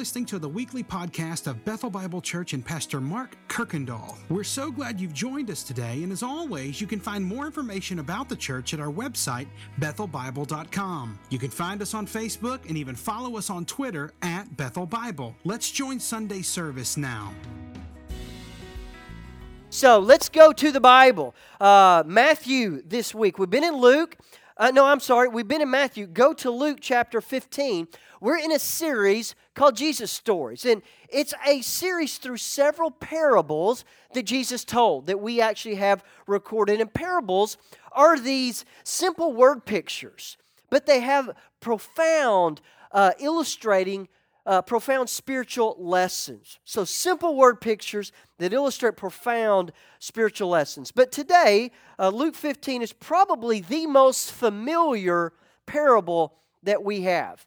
listening to the weekly podcast of Bethel Bible Church and Pastor Mark Kirkendall. We're so glad you've joined us today, and as always, you can find more information about the church at our website, bethelbible.com. You can find us on Facebook and even follow us on Twitter at Bethel Bible. Let's join Sunday service now. So let's go to the Bible. Uh, Matthew this week. We've been in Luke. Uh, no, I'm sorry. We've been in Matthew. Go to Luke chapter 15. We're in a series called Jesus Stories, and it's a series through several parables that Jesus told that we actually have recorded. And parables are these simple word pictures, but they have profound uh, illustrating uh, profound spiritual lessons. So, simple word pictures that illustrate profound spiritual lessons. But today, uh, Luke 15 is probably the most familiar parable that we have.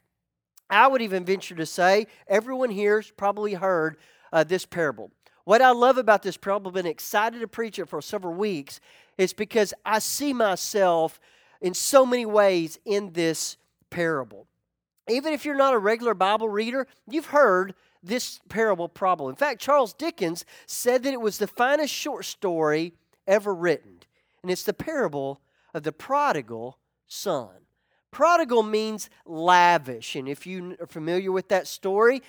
I would even venture to say everyone here's probably heard uh, this parable. What I love about this parable, I've been excited to preach it for several weeks, is because I see myself in so many ways in this parable. Even if you're not a regular Bible reader, you've heard this parable probably. In fact, Charles Dickens said that it was the finest short story ever written, and it's the parable of the prodigal son. Prodigal means lavish. And if you are familiar with that story,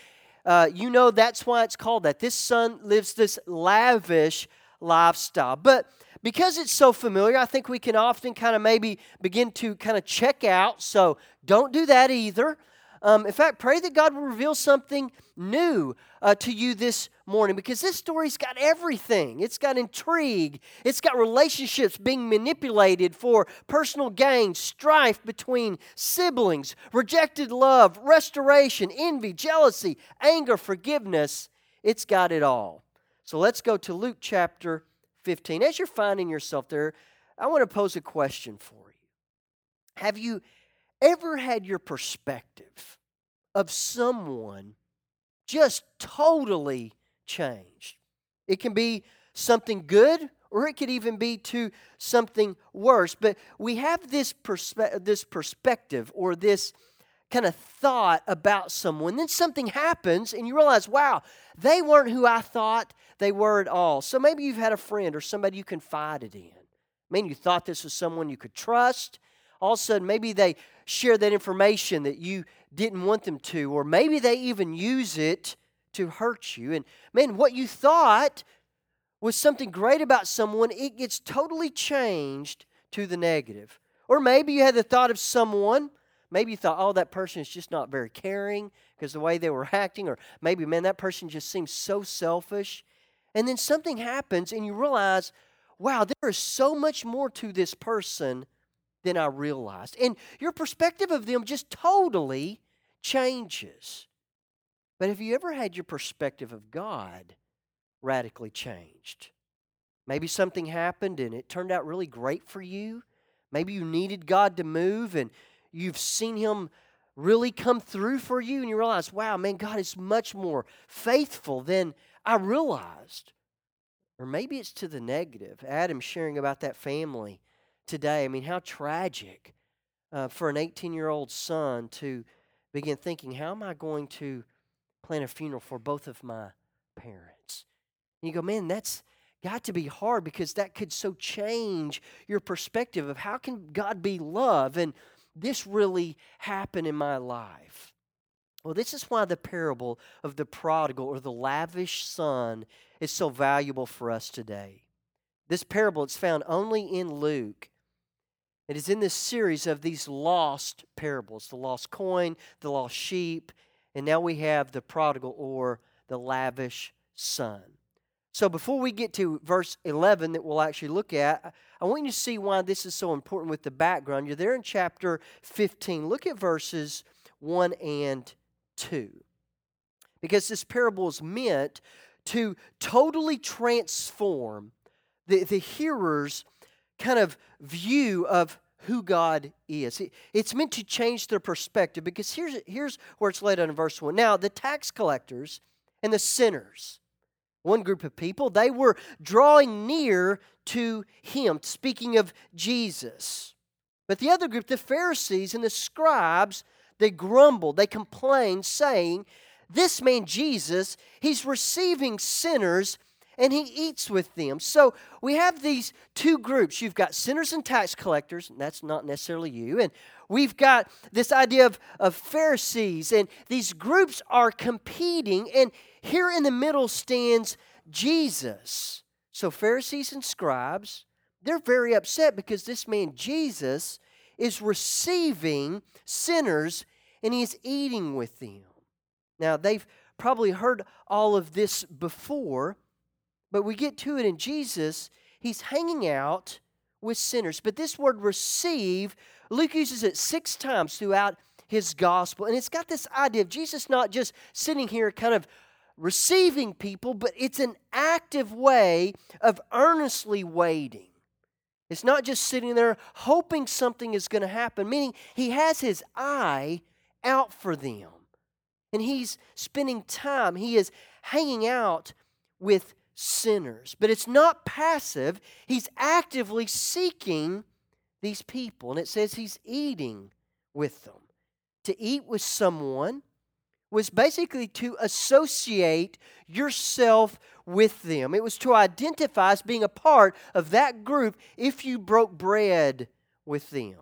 uh, you know that's why it's called that. This son lives this lavish lifestyle. But because it's so familiar, I think we can often kind of maybe begin to kind of check out. So don't do that either. Um, in fact, pray that God will reveal something new uh, to you this morning because this story's got everything. It's got intrigue, it's got relationships being manipulated for personal gain, strife between siblings, rejected love, restoration, envy, jealousy, anger, forgiveness. It's got it all. So let's go to Luke chapter 15. As you're finding yourself there, I want to pose a question for you. Have you ever had your perspective of someone just totally changed? It can be something good or it could even be to something worse. But we have this, perspe- this perspective or this kind of thought about someone. Then something happens and you realize, wow, they weren't who I thought they were at all. So maybe you've had a friend or somebody you confided in. I mean, you thought this was someone you could trust. All of a sudden, maybe they share that information that you didn't want them to, or maybe they even use it to hurt you. And man, what you thought was something great about someone, it gets totally changed to the negative. Or maybe you had the thought of someone, maybe you thought, oh, that person is just not very caring because the way they were acting, or maybe, man, that person just seems so selfish. And then something happens and you realize, wow, there is so much more to this person than I realized. And your perspective of them just totally changes. But have you ever had your perspective of God radically changed? Maybe something happened and it turned out really great for you. Maybe you needed God to move and you've seen Him really come through for you and you realize, wow, man, God is much more faithful than I realized. Or maybe it's to the negative. Adam sharing about that family today. I mean, how tragic uh, for an 18 year old son to begin thinking, how am I going to plan a funeral for both of my parents? And you go, man, that's got to be hard because that could so change your perspective of how can God be love and this really happen in my life. Well, this is why the parable of the prodigal or the lavish son is so valuable for us today. This parable it's found only in Luke it is in this series of these lost parables the lost coin, the lost sheep, and now we have the prodigal or the lavish son. So before we get to verse 11 that we'll actually look at, I want you to see why this is so important with the background. You're there in chapter 15. Look at verses 1 and 2. Because this parable is meant to totally transform the, the hearer's kind of view of who God is. It's meant to change their perspective because here's, here's where it's laid out in verse 1. Now, the tax collectors and the sinners, one group of people, they were drawing near to him, speaking of Jesus. But the other group, the Pharisees and the scribes, they grumbled, they complained, saying this man Jesus, he's receiving sinners and he eats with them. So we have these two groups. You've got sinners and tax collectors, and that's not necessarily you. And we've got this idea of, of Pharisees, and these groups are competing. And here in the middle stands Jesus. So Pharisees and scribes, they're very upset because this man Jesus is receiving sinners and he's eating with them. Now, they've probably heard all of this before, but we get to it in Jesus, he's hanging out with sinners. But this word receive, Luke uses it six times throughout his gospel. And it's got this idea of Jesus not just sitting here kind of receiving people, but it's an active way of earnestly waiting. It's not just sitting there hoping something is going to happen, meaning he has his eye out for them. And he's spending time, he is hanging out with sinners. But it's not passive, he's actively seeking these people. And it says he's eating with them. To eat with someone was basically to associate yourself with them. It was to identify as being a part of that group if you broke bread with them.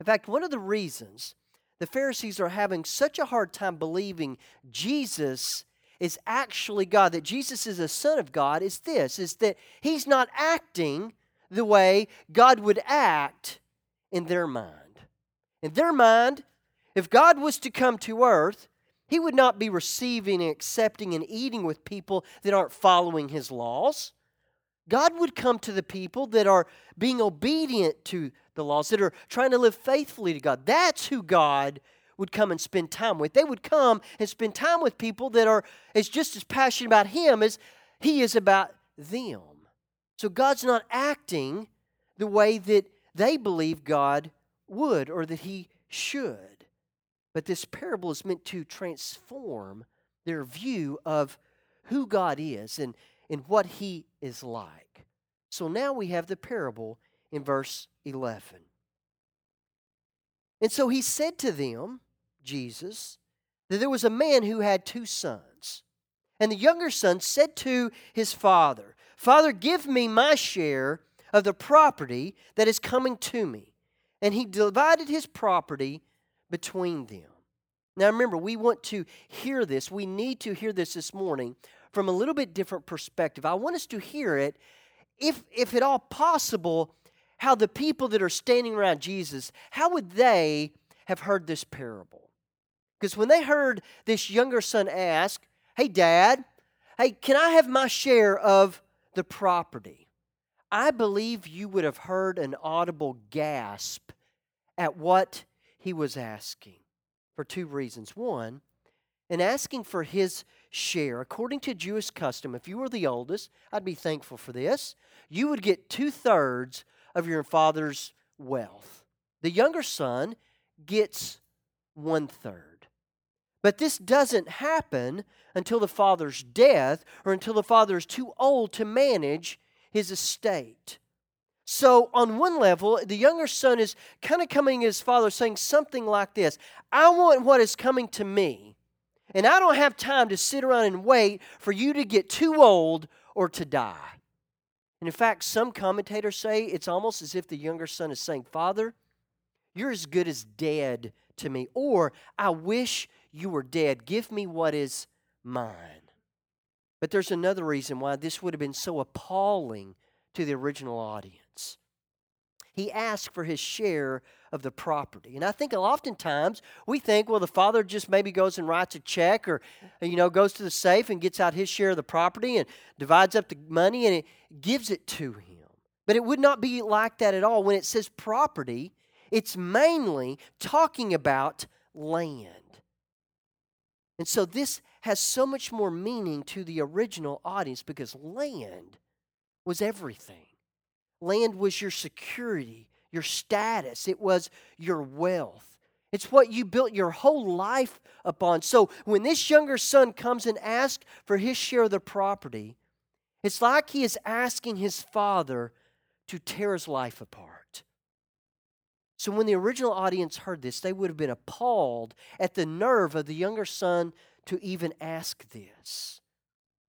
In fact, one of the reasons the Pharisees are having such a hard time believing Jesus is actually God, that Jesus is a son of God, is this is that he's not acting the way God would act in their mind. In their mind, if God was to come to earth, he would not be receiving and accepting and eating with people that aren't following his laws. God would come to the people that are being obedient to the laws, that are trying to live faithfully to God. That's who God would come and spend time with. They would come and spend time with people that are as just as passionate about Him as He is about them. So God's not acting the way that they believe God would or that He should. But this parable is meant to transform their view of who God is and, and what He is like. So now we have the parable in verse 11. And so he said to them, Jesus that there was a man who had two sons. And the younger son said to his father, Father, give me my share of the property that is coming to me. And he divided his property between them. Now remember, we want to hear this. We need to hear this this morning from a little bit different perspective. I want us to hear it, if, if at all possible, how the people that are standing around Jesus, how would they have heard this parable? Because when they heard this younger son ask, Hey, dad, hey, can I have my share of the property? I believe you would have heard an audible gasp at what he was asking for two reasons. One, in asking for his share, according to Jewish custom, if you were the oldest, I'd be thankful for this, you would get two thirds of your father's wealth. The younger son gets one third. But this doesn't happen until the father's death or until the father is too old to manage his estate. So, on one level, the younger son is kind of coming to his father saying something like this I want what is coming to me, and I don't have time to sit around and wait for you to get too old or to die. And in fact, some commentators say it's almost as if the younger son is saying, Father, you're as good as dead to me, or I wish you were dead. Give me what is mine. But there's another reason why this would have been so appalling to the original audience. He asked for his share of the property. And I think oftentimes we think, well, the father just maybe goes and writes a check or, you know, goes to the safe and gets out his share of the property and divides up the money and it gives it to him. But it would not be like that at all. When it says property, it's mainly talking about land. And so this has so much more meaning to the original audience because land was everything. Land was your security, your status, it was your wealth. It's what you built your whole life upon. So when this younger son comes and asks for his share of the property, it's like he is asking his father to tear his life apart. So when the original audience heard this, they would have been appalled at the nerve of the younger son to even ask this.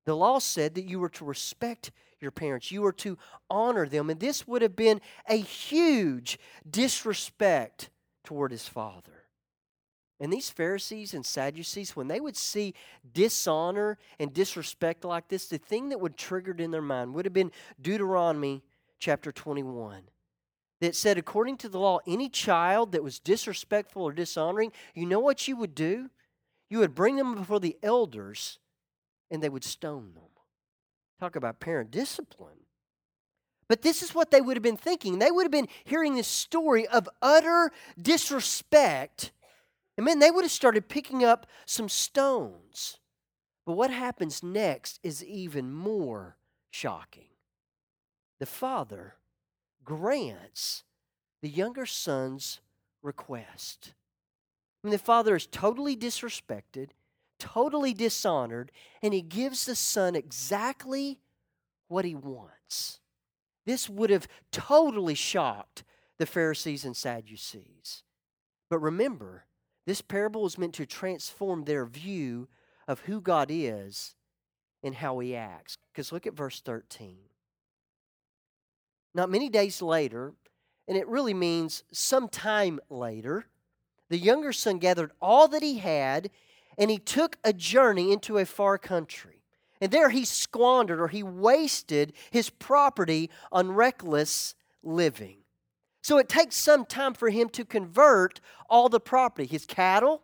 The law said that you were to respect your parents, you were to honor them, and this would have been a huge disrespect toward his father. And these Pharisees and Sadducees, when they would see dishonor and disrespect like this, the thing that would trigger it in their mind would have been Deuteronomy chapter 21 that said, according to the law, any child that was disrespectful or dishonoring, you know what you would do? You would bring them before the elders and they would stone them. Talk about parent discipline. But this is what they would have been thinking. They would have been hearing this story of utter disrespect. And man, they would have started picking up some stones. But what happens next is even more shocking. The father grants the younger son's request. And the father is totally disrespected, totally dishonored, and he gives the son exactly what he wants. This would have totally shocked the Pharisees and Sadducees. But remember, this parable is meant to transform their view of who God is and how he acts. Because look at verse 13. Not many days later, and it really means some time later, the younger son gathered all that he had and he took a journey into a far country. And there he squandered or he wasted his property on reckless living. So it takes some time for him to convert all the property his cattle,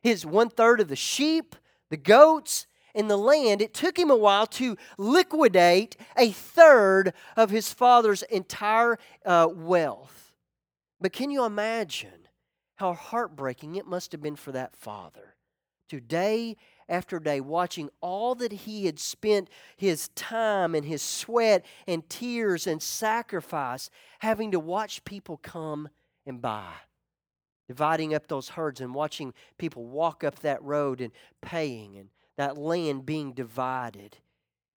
his one third of the sheep, the goats, and the land. It took him a while to liquidate a third of his father's entire uh, wealth. But can you imagine how heartbreaking it must have been for that father to day after day watching all that he had spent his time and his sweat and tears and sacrifice having to watch people come and buy dividing up those herds and watching people walk up that road and paying and that land being divided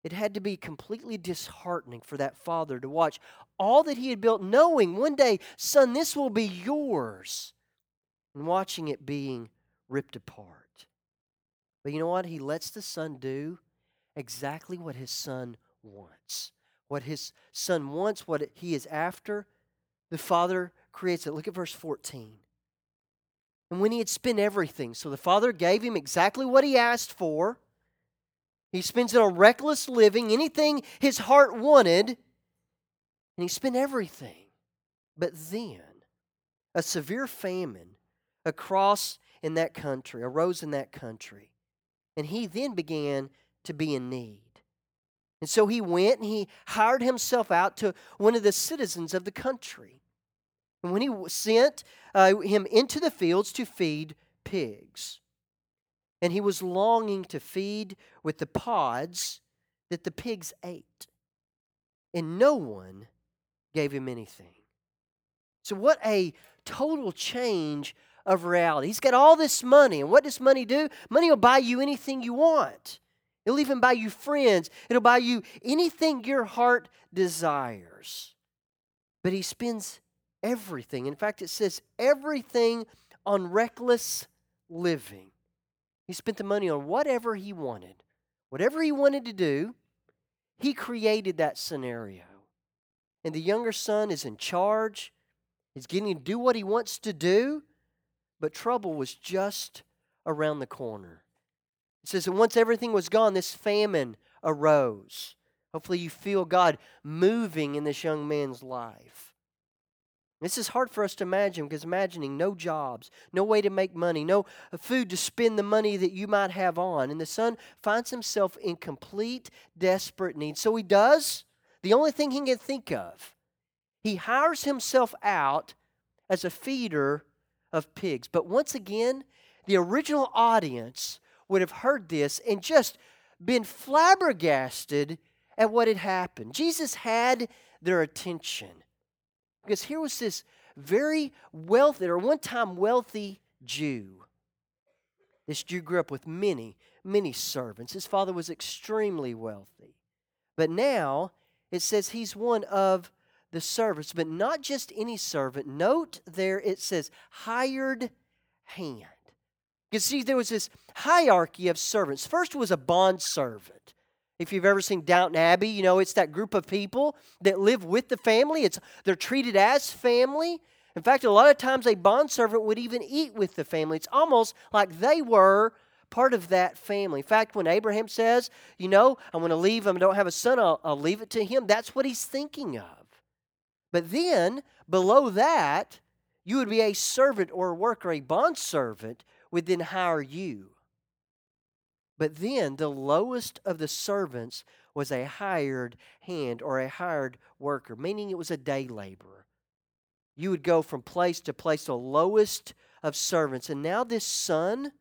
it had to be completely disheartening for that father to watch all that he had built knowing one day son this will be yours and watching it being ripped apart. But you know what? He lets the son do exactly what his son wants. What his son wants, what he is after, the father creates it. Look at verse 14. And when he had spent everything, so the father gave him exactly what he asked for. He spends it on reckless living, anything his heart wanted, and he spent everything. But then a severe famine across in that country, arose in that country. And he then began to be in need. And so he went and he hired himself out to one of the citizens of the country. And when he sent uh, him into the fields to feed pigs, and he was longing to feed with the pods that the pigs ate, and no one gave him anything. So, what a total change of reality. He's got all this money. And what does money do? Money will buy you anything you want. It'll even buy you friends. It'll buy you anything your heart desires. But he spends everything. In fact, it says everything on reckless living. He spent the money on whatever he wanted. Whatever he wanted to do, he created that scenario. And the younger son is in charge. He's getting to do what he wants to do. But trouble was just around the corner. It says that once everything was gone, this famine arose. Hopefully, you feel God moving in this young man's life. This is hard for us to imagine because imagining no jobs, no way to make money, no uh, food to spend the money that you might have on. And the son finds himself in complete desperate need. So he does the only thing he can think of. He hires himself out as a feeder of pigs. But once again, the original audience would have heard this and just been flabbergasted at what had happened. Jesus had their attention. Because here was this very wealthy, or one time wealthy Jew. This Jew grew up with many, many servants. His father was extremely wealthy. But now it says he's one of the servants, but not just any servant. Note there it says hired hand. You see, there was this hierarchy of servants. First was a bond servant. If you've ever seen Downton Abbey, you know it's that group of people that live with the family. It's they're treated as family. In fact, a lot of times a bondservant would even eat with the family. It's almost like they were part of that family. In fact, when Abraham says, you know, I'm going to leave I don't have a son, I'll, I'll leave it to him, that's what he's thinking of. But then, below that, you would be a servant or a worker, a bondservant would then hire you. But then the lowest of the servants was a hired hand or a hired worker, meaning it was a day laborer. You would go from place to place, the lowest of servants. And now this son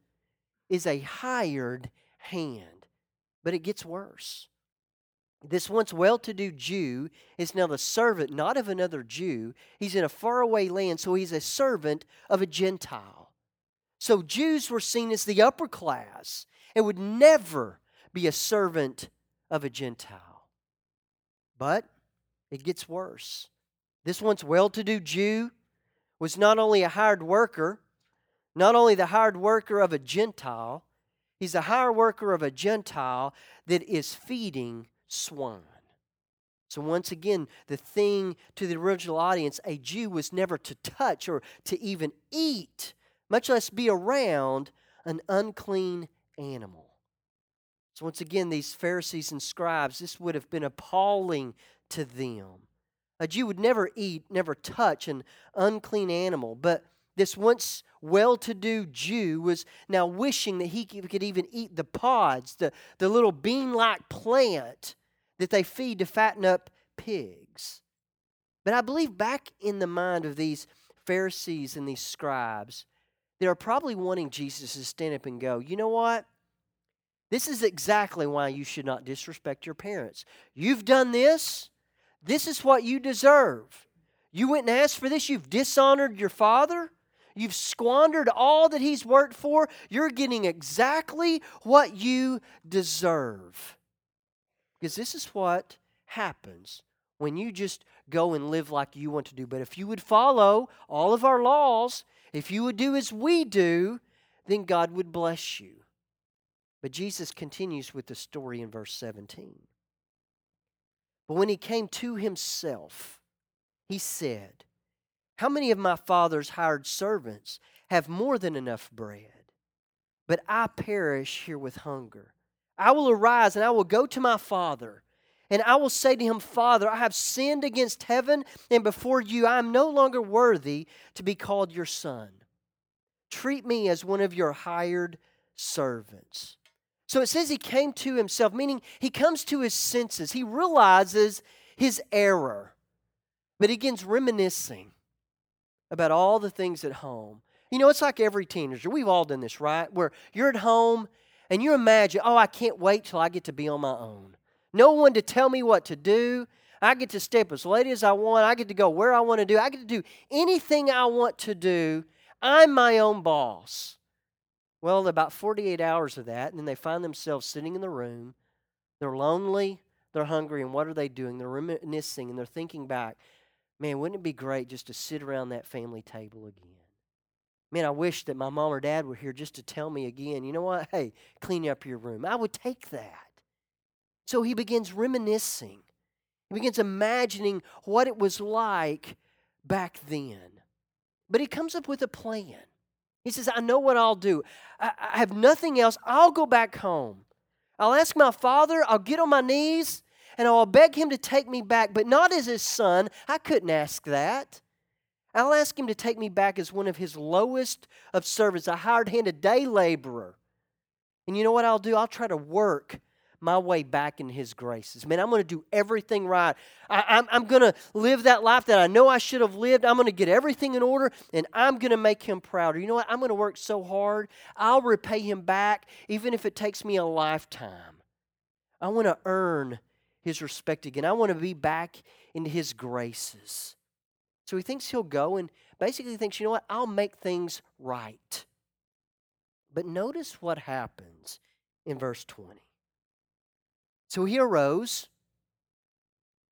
is a hired hand. But it gets worse. This once well to do Jew is now the servant not of another Jew. He's in a faraway land, so he's a servant of a Gentile. So Jews were seen as the upper class and would never be a servant of a Gentile. But it gets worse. This once well to do Jew was not only a hired worker, not only the hired worker of a Gentile, he's a hired worker of a Gentile that is feeding swine. So, once again, the thing to the original audience, a Jew was never to touch or to even eat, much less be around an unclean animal. So, once again, these Pharisees and scribes, this would have been appalling to them. A Jew would never eat, never touch an unclean animal, but this once well to do Jew was now wishing that he could even eat the pods, the, the little bean like plant that they feed to fatten up pigs. But I believe back in the mind of these Pharisees and these scribes, they are probably wanting Jesus to stand up and go, you know what? This is exactly why you should not disrespect your parents. You've done this, this is what you deserve. You went and asked for this, you've dishonored your father. You've squandered all that he's worked for. You're getting exactly what you deserve. Because this is what happens when you just go and live like you want to do. But if you would follow all of our laws, if you would do as we do, then God would bless you. But Jesus continues with the story in verse 17. But when he came to himself, he said, How many of my father's hired servants have more than enough bread? But I perish here with hunger. I will arise and I will go to my father. And I will say to him, Father, I have sinned against heaven and before you. I am no longer worthy to be called your son. Treat me as one of your hired servants. So it says he came to himself, meaning he comes to his senses. He realizes his error, but he begins reminiscing about all the things at home. You know, it's like every teenager. We've all done this, right? Where you're at home and you imagine, oh, I can't wait till I get to be on my own. No one to tell me what to do. I get to step as late as I want. I get to go where I want to do. I get to do anything I want to do. I'm my own boss. Well, about 48 hours of that, and then they find themselves sitting in the room. They're lonely, they're hungry, and what are they doing? They're reminiscing and they're thinking back. Man, wouldn't it be great just to sit around that family table again? Man, I wish that my mom or dad were here just to tell me again, you know what? Hey, clean up your room. I would take that. So he begins reminiscing. He begins imagining what it was like back then. But he comes up with a plan. He says, I know what I'll do. I, have nothing else. I'll go back home. I'll ask my father, I'll get on my knees, and I'll beg him to take me back, but not as his son. I couldn't ask that. I'll ask him to take me back as one of his lowest of servants, a hired hand, a day laborer. And you know what I'll do? I'll try to work my way back in His graces. Man, I'm going to do everything right. I, am I'm, I'm going to live that life that I know I should have lived. I'm going to get everything in order, and I'm going to make Him prouder. You know what? I'm going to work so hard. I'll repay Him back, even if it takes me a lifetime. I want to earn His respect again. I want to be back in His graces. So he thinks he'll go and basically thinks, you know what? I'll make things right. But notice what happens in verse 20. So he arose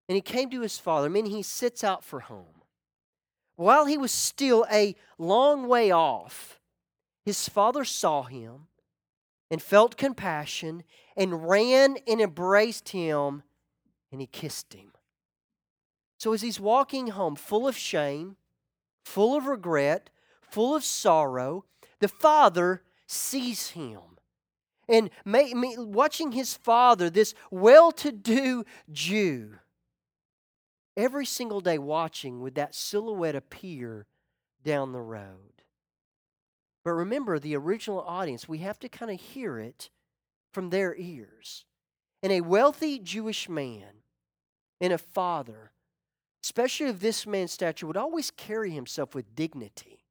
and he came to his father, meaning he sits out for home. While he was still a long way off, his father saw him and felt compassion and ran and embraced him and he kissed him. So as he's walking home, full of shame, full of regret, full of sorrow, the father sees him. And may, may, watching his father, this well to do Jew, every single day watching would that silhouette appear down the road. But remember, the original audience, we have to kind of hear it from their ears. And a wealthy Jewish man and a father, especially of this man's stature, would always carry himself with dignity,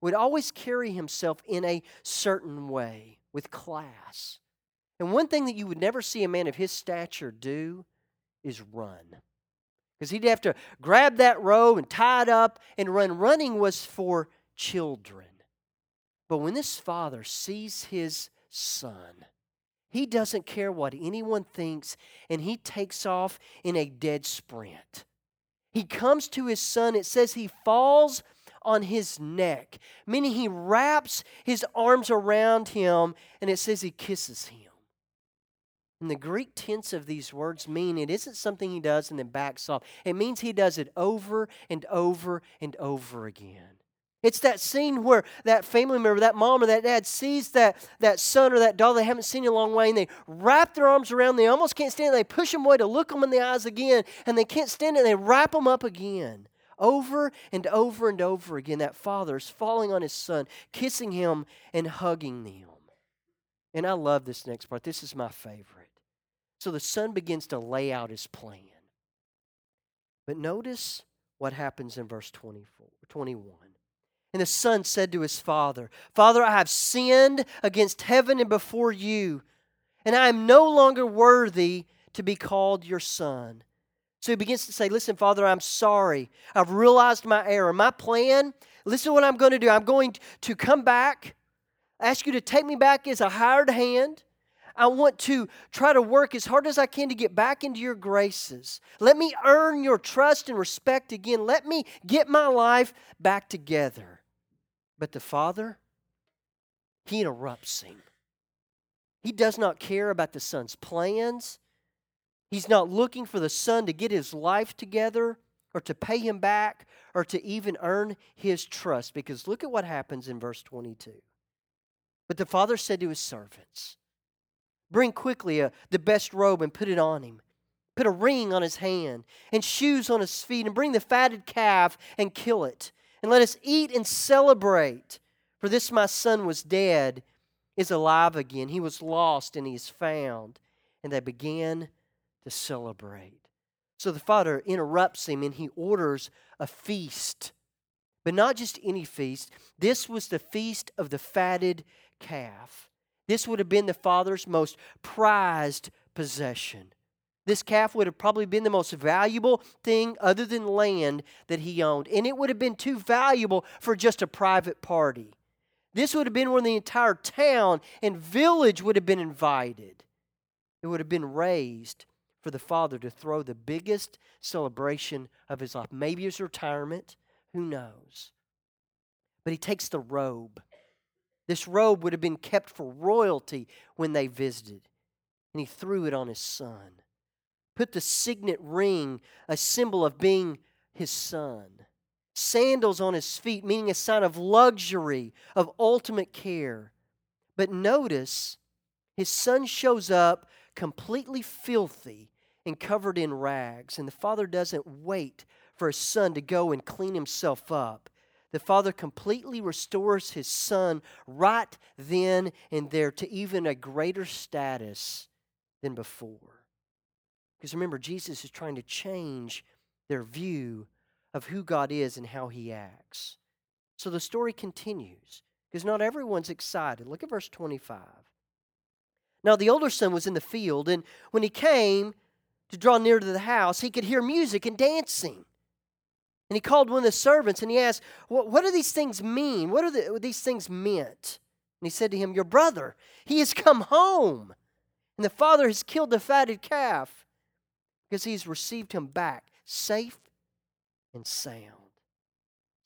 would always carry himself in a certain way, with class. And one thing that you would never see a man of his stature do is run. Because he'd have to grab that robe and tie it up and run. Running was for children. But when this father sees his son, he doesn't care what anyone thinks, and he takes off in a dead sprint. He comes to his son, it says he falls on his neck, meaning he wraps his arms around him, and it says he kisses him. And the Greek tense of these words mean it isn't something he does and then backs off. It means he does it over and over and over again. It's that scene where that family member, that mom or that dad sees that, that son or that daughter they haven't seen in a long way and they wrap their arms around them. They almost can't stand it. They push them away to look them in the eyes again and they can't stand it. And they wrap them up again. Over and over and over again, that father is falling on his son, kissing him and hugging him. And I love this next part. This is my favorite. So the son begins to lay out his plan. But notice what happens in verse 24, 21. And the son said to his father, Father, I have sinned against heaven and before you, and I am no longer worthy to be called your son. So he begins to say, Listen, Father, I'm sorry. I've realized my error. My plan, listen to what I'm going to do. I'm going to come back, ask you to take me back as a hired hand. I want to try to work as hard as I can to get back into your graces. Let me earn your trust and respect again. Let me get my life back together. But the father, he interrupts him. He does not care about the son's plans. He's not looking for the son to get his life together or to pay him back or to even earn his trust. Because look at what happens in verse 22. But the father said to his servants, Bring quickly a, the best robe and put it on him. Put a ring on his hand and shoes on his feet, and bring the fatted calf and kill it and let us eat and celebrate. For this my son was dead, is alive again. He was lost, and he is found. And they began to celebrate. So the father interrupts him and he orders a feast. But not just any feast. This was the feast of the fatted calf. This would have been the father's most prized possession. This calf would have probably been the most valuable thing other than land that he owned. And it would have been too valuable for just a private party. This would have been when the entire town and village would have been invited. It would have been raised for the father to throw the biggest celebration of his life. Maybe his retirement, who knows? But he takes the robe. This robe would have been kept for royalty when they visited, and he threw it on his son put the signet ring, a symbol of being his son. Sandals on his feet, meaning a sign of luxury, of ultimate care. But notice, his son shows up completely filthy and covered in rags. And the father doesn't wait for his son to go and clean himself up. The father completely restores his son right then and there to even a greater status than before. Because remember, Jesus is trying to change their view of who God is and how he acts. So the story continues because not everyone's excited. Look at verse 25. Now the older son was in the field, and when he came to draw near to the house, he could hear music and dancing. And he called one of the servants and he asked, What, do these things mean? What are the, these things meant? And he said to him, Your brother, he has come home, and the father has killed the fatted calf because he's received him back safe and sound.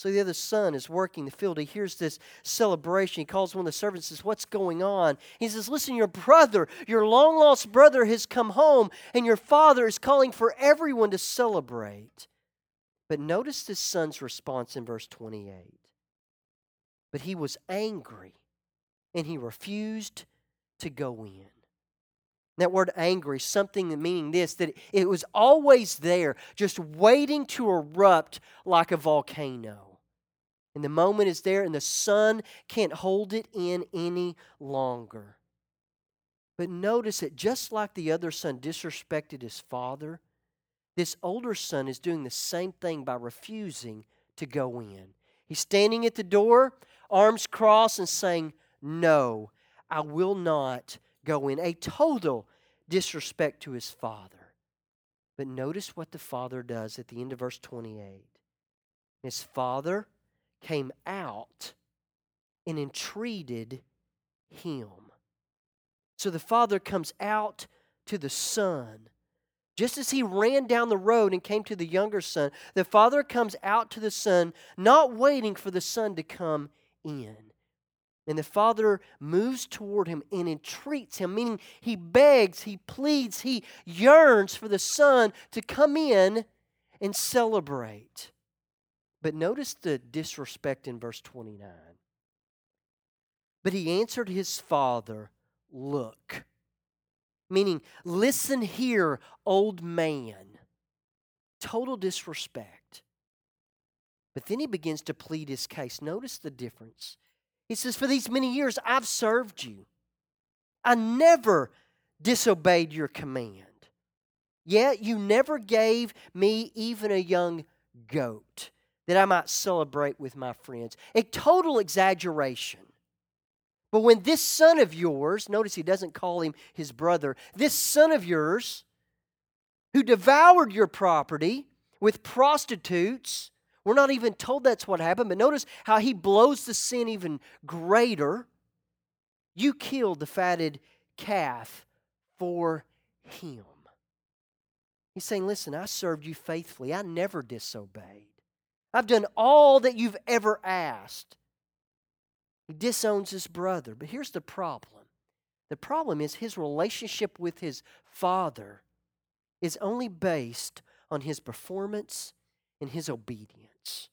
So the other son is working the field. He hears this celebration. He calls one of the servants and says, What's going on? He says, Listen, your brother, your long lost brother, has come home, and your father is calling for everyone to celebrate. But notice this son's response in verse 28. But he was angry, and he refused to go in. That word angry, something meaning this, that it was always there, just waiting to erupt like a volcano. And the moment is there, and the son can't hold it in any longer. But notice that just like the other son disrespected his father, this older son is doing the same thing by refusing to go in. He's standing at the door, arms crossed, and saying, No, I will not go in. A total disrespect to his father. But notice what the father does at the end of verse 28. His father came out and entreated him. So the father comes out to the son. Just as he ran down the road and came to the younger son, the father comes out to the son, not waiting for the son to come in. And the father moves toward him and entreats him, meaning he begs, he pleads, he yearns for the son to come in and celebrate. But notice the disrespect in verse 29. But he answered his father, Look, meaning, listen here, old man. Total disrespect. But then he begins to plead his case. Notice the difference. He says, For these many years I've served you. I never disobeyed your command. Yet you never gave me even a young goat that I might celebrate with my friends. A total exaggeration. But when this son of yours, notice he doesn't call him his brother, this son of yours who devoured your property with prostitutes we're not even told that's what happened, but notice how he blows the sin even greater. You killed the fatted calf for him. He's saying, Listen, I served you faithfully. I never disobeyed. I've done all that you've ever asked. He disowns his brother. But here's the problem the problem is his relationship with his father is only based on his performance and his obedience.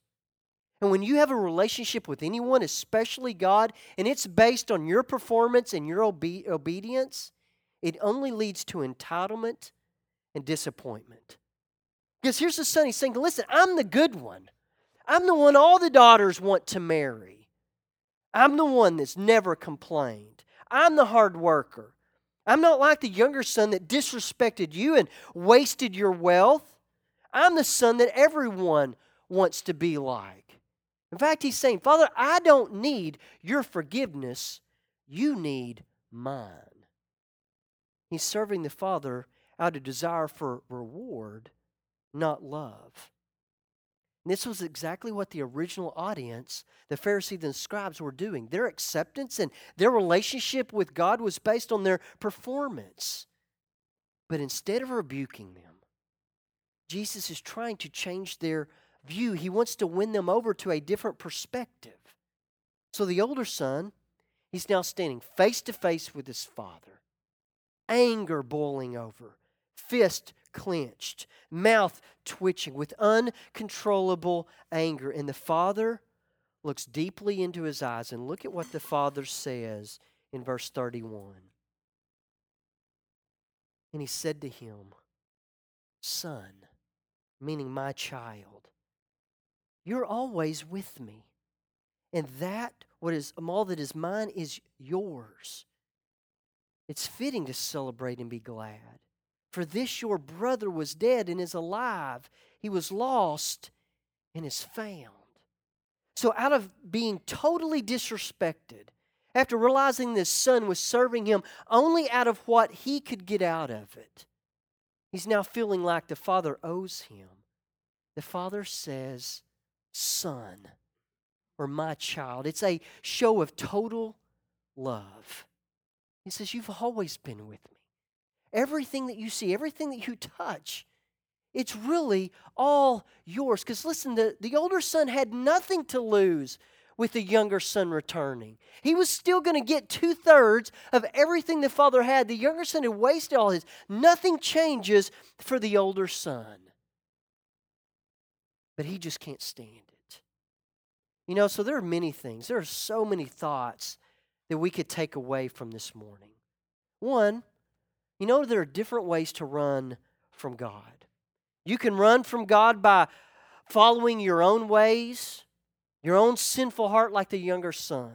And when you have a relationship with anyone, especially God, and it's based on your performance and your obe- obedience, it only leads to entitlement and disappointment. Because here's the son, he's saying, Listen, I'm the good one. I'm the one all the daughters want to marry. I'm the one that's never complained. I'm the hard worker. I'm not like the younger son that disrespected you and wasted your wealth. I'm the son that everyone wants to be like. In fact, he's saying, Father, I don't need your forgiveness, you need mine. He's serving the Father out of desire for reward, not love. And this was exactly what the original audience, the Pharisees and scribes, were doing. Their acceptance and their relationship with God was based on their performance. But instead of rebuking them, Jesus is trying to change their view. He wants to win them over to a different perspective. So the older son, he's now standing face to face with his father, anger boiling over, fist clenched, mouth twitching with uncontrollable anger. And the father looks deeply into his eyes. And look at what the father says in verse 31. And he said to him, Son, meaning my child, you're always with me. And that, what is um, all that is mine, is yours. It's fitting to celebrate and be glad. For this your brother was dead and is alive. He was lost and is found. So, out of being totally disrespected, after realizing this son was serving him only out of what he could get out of it, he's now feeling like the father owes him. The father says, son or my child. It's a show of total love. He says, You've always been with me. Everything that you see, everything that you touch It's really all yours. Because listen, the, the older son had nothing to lose with the younger son returning. He was still going to get two thirds of everything the father had. The younger son had wasted all his. Nothing changes for the older son. But he just can't stand it. You know, so there are many things, there are so many thoughts that we could take away from this morning. One, you know, there are different ways to run from God. You can run from God by following your own ways, your own sinful heart, like the younger son.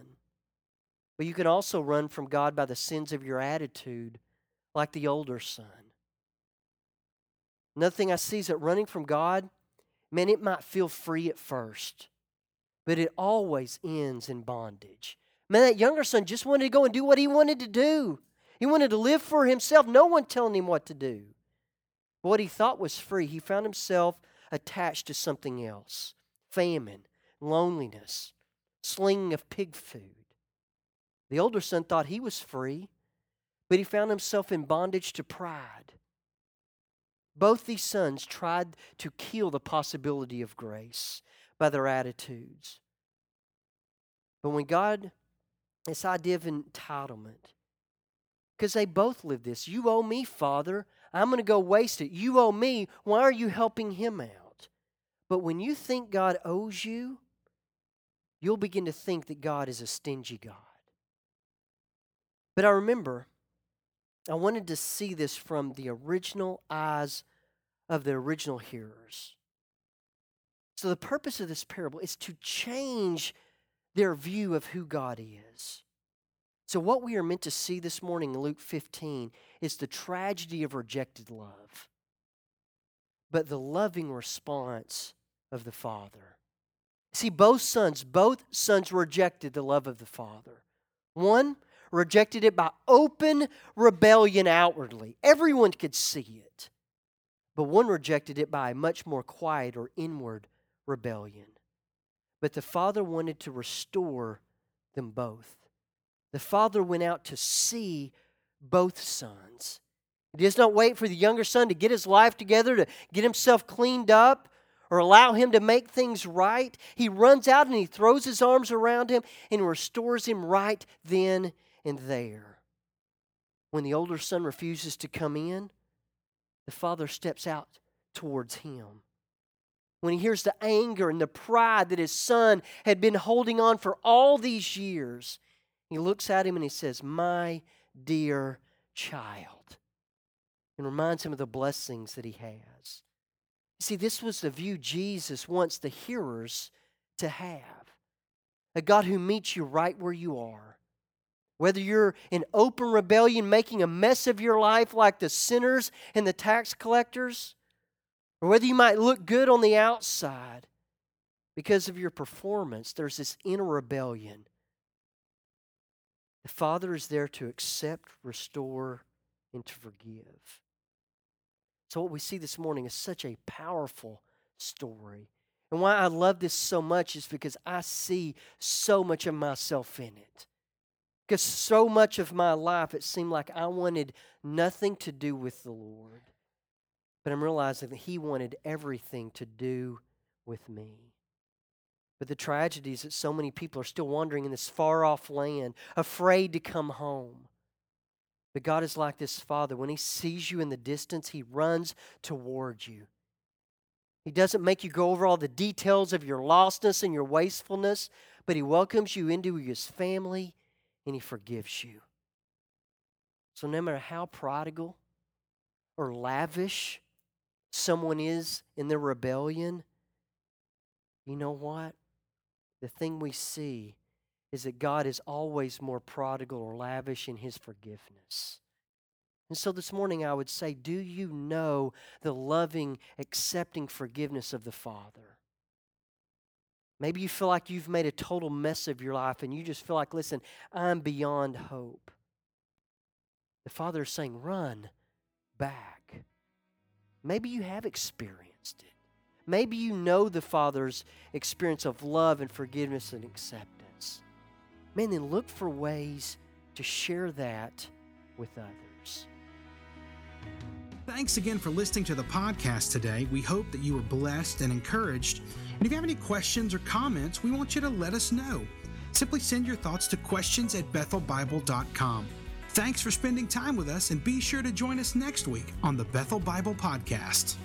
But you can also run from God by the sins of your attitude, like the older son. Another thing I see is that running from God, man, it might feel free at first, but it always ends in bondage. Man, that younger son just wanted to go and do what he wanted to do. He wanted to live for himself, no one telling him what to do. What he thought was free, he found himself attached to something else famine, loneliness, slinging of pig food. The older son thought he was free, but he found himself in bondage to pride. Both these sons tried to kill the possibility of grace by their attitudes. But when God, this idea of entitlement, because they both live this. You owe me, Father. I'm going to go waste it. You owe me. Why are you helping him out? But when you think God owes you, you'll begin to think that God is a stingy God. But I remember, I wanted to see this from the original eyes of the original hearers. So, the purpose of this parable is to change their view of who God is. So, what we are meant to see this morning in Luke 15 is the tragedy of rejected love, but the loving response of the Father. See, both sons, both sons rejected the love of the Father. One rejected it by open rebellion outwardly, everyone could see it. But one rejected it by a much more quiet or inward rebellion. But the Father wanted to restore them both the father went out to see both sons. He does not wait for the younger son to get his life together, to get himself cleaned up, or allow him to make things right. He runs out and he throws his arms around him and restores him right then and there. When the older son refuses to come in, the father steps out towards him. When he hears the anger and the pride that his son had been holding on for all these years, he looks at him and he says, My dear child, and reminds him of the blessings that he has. See, this was the view Jesus wants the hearers to have a God who meets you right where you are. Whether you're in open rebellion, making a mess of your life like the sinners and the tax collectors, or whether you might look good on the outside because of your performance, there's this inner rebellion the Father is there to accept, restore, and to forgive. So, what we see this morning is such a powerful story. And why I love this so much is because I see so much of myself in it. Because so much of my life, it seemed like I wanted nothing to do with the Lord. But I'm realizing that He wanted everything to do with me. But the tragedy is that so many people are still wandering in this far off land, afraid to come home. But God is like this Father. When He sees you in the distance, He runs toward you. He doesn't make you go over all the details of your lostness and your wastefulness, but He welcomes you into His family and He forgives you. So, no matter how prodigal or lavish someone is in their rebellion, you know what? The thing we see is that God is always more prodigal or lavish in his forgiveness. And so this morning I would say, do you know the loving, accepting forgiveness of the Father? Maybe you feel like you've made a total mess of your life and you just feel like, listen, I'm beyond hope. The Father is saying, run back. Maybe you have experienced it. Maybe you know the Father's experience of love and forgiveness and acceptance. Man, then look for ways to share that with others. Thanks again for listening to the podcast today. We hope that you were blessed and encouraged. And if you have any questions or comments, we want you to let us know. Simply send your thoughts to questions at bethelbible.com. Thanks for spending time with us, and be sure to join us next week on the Bethel Bible Podcast.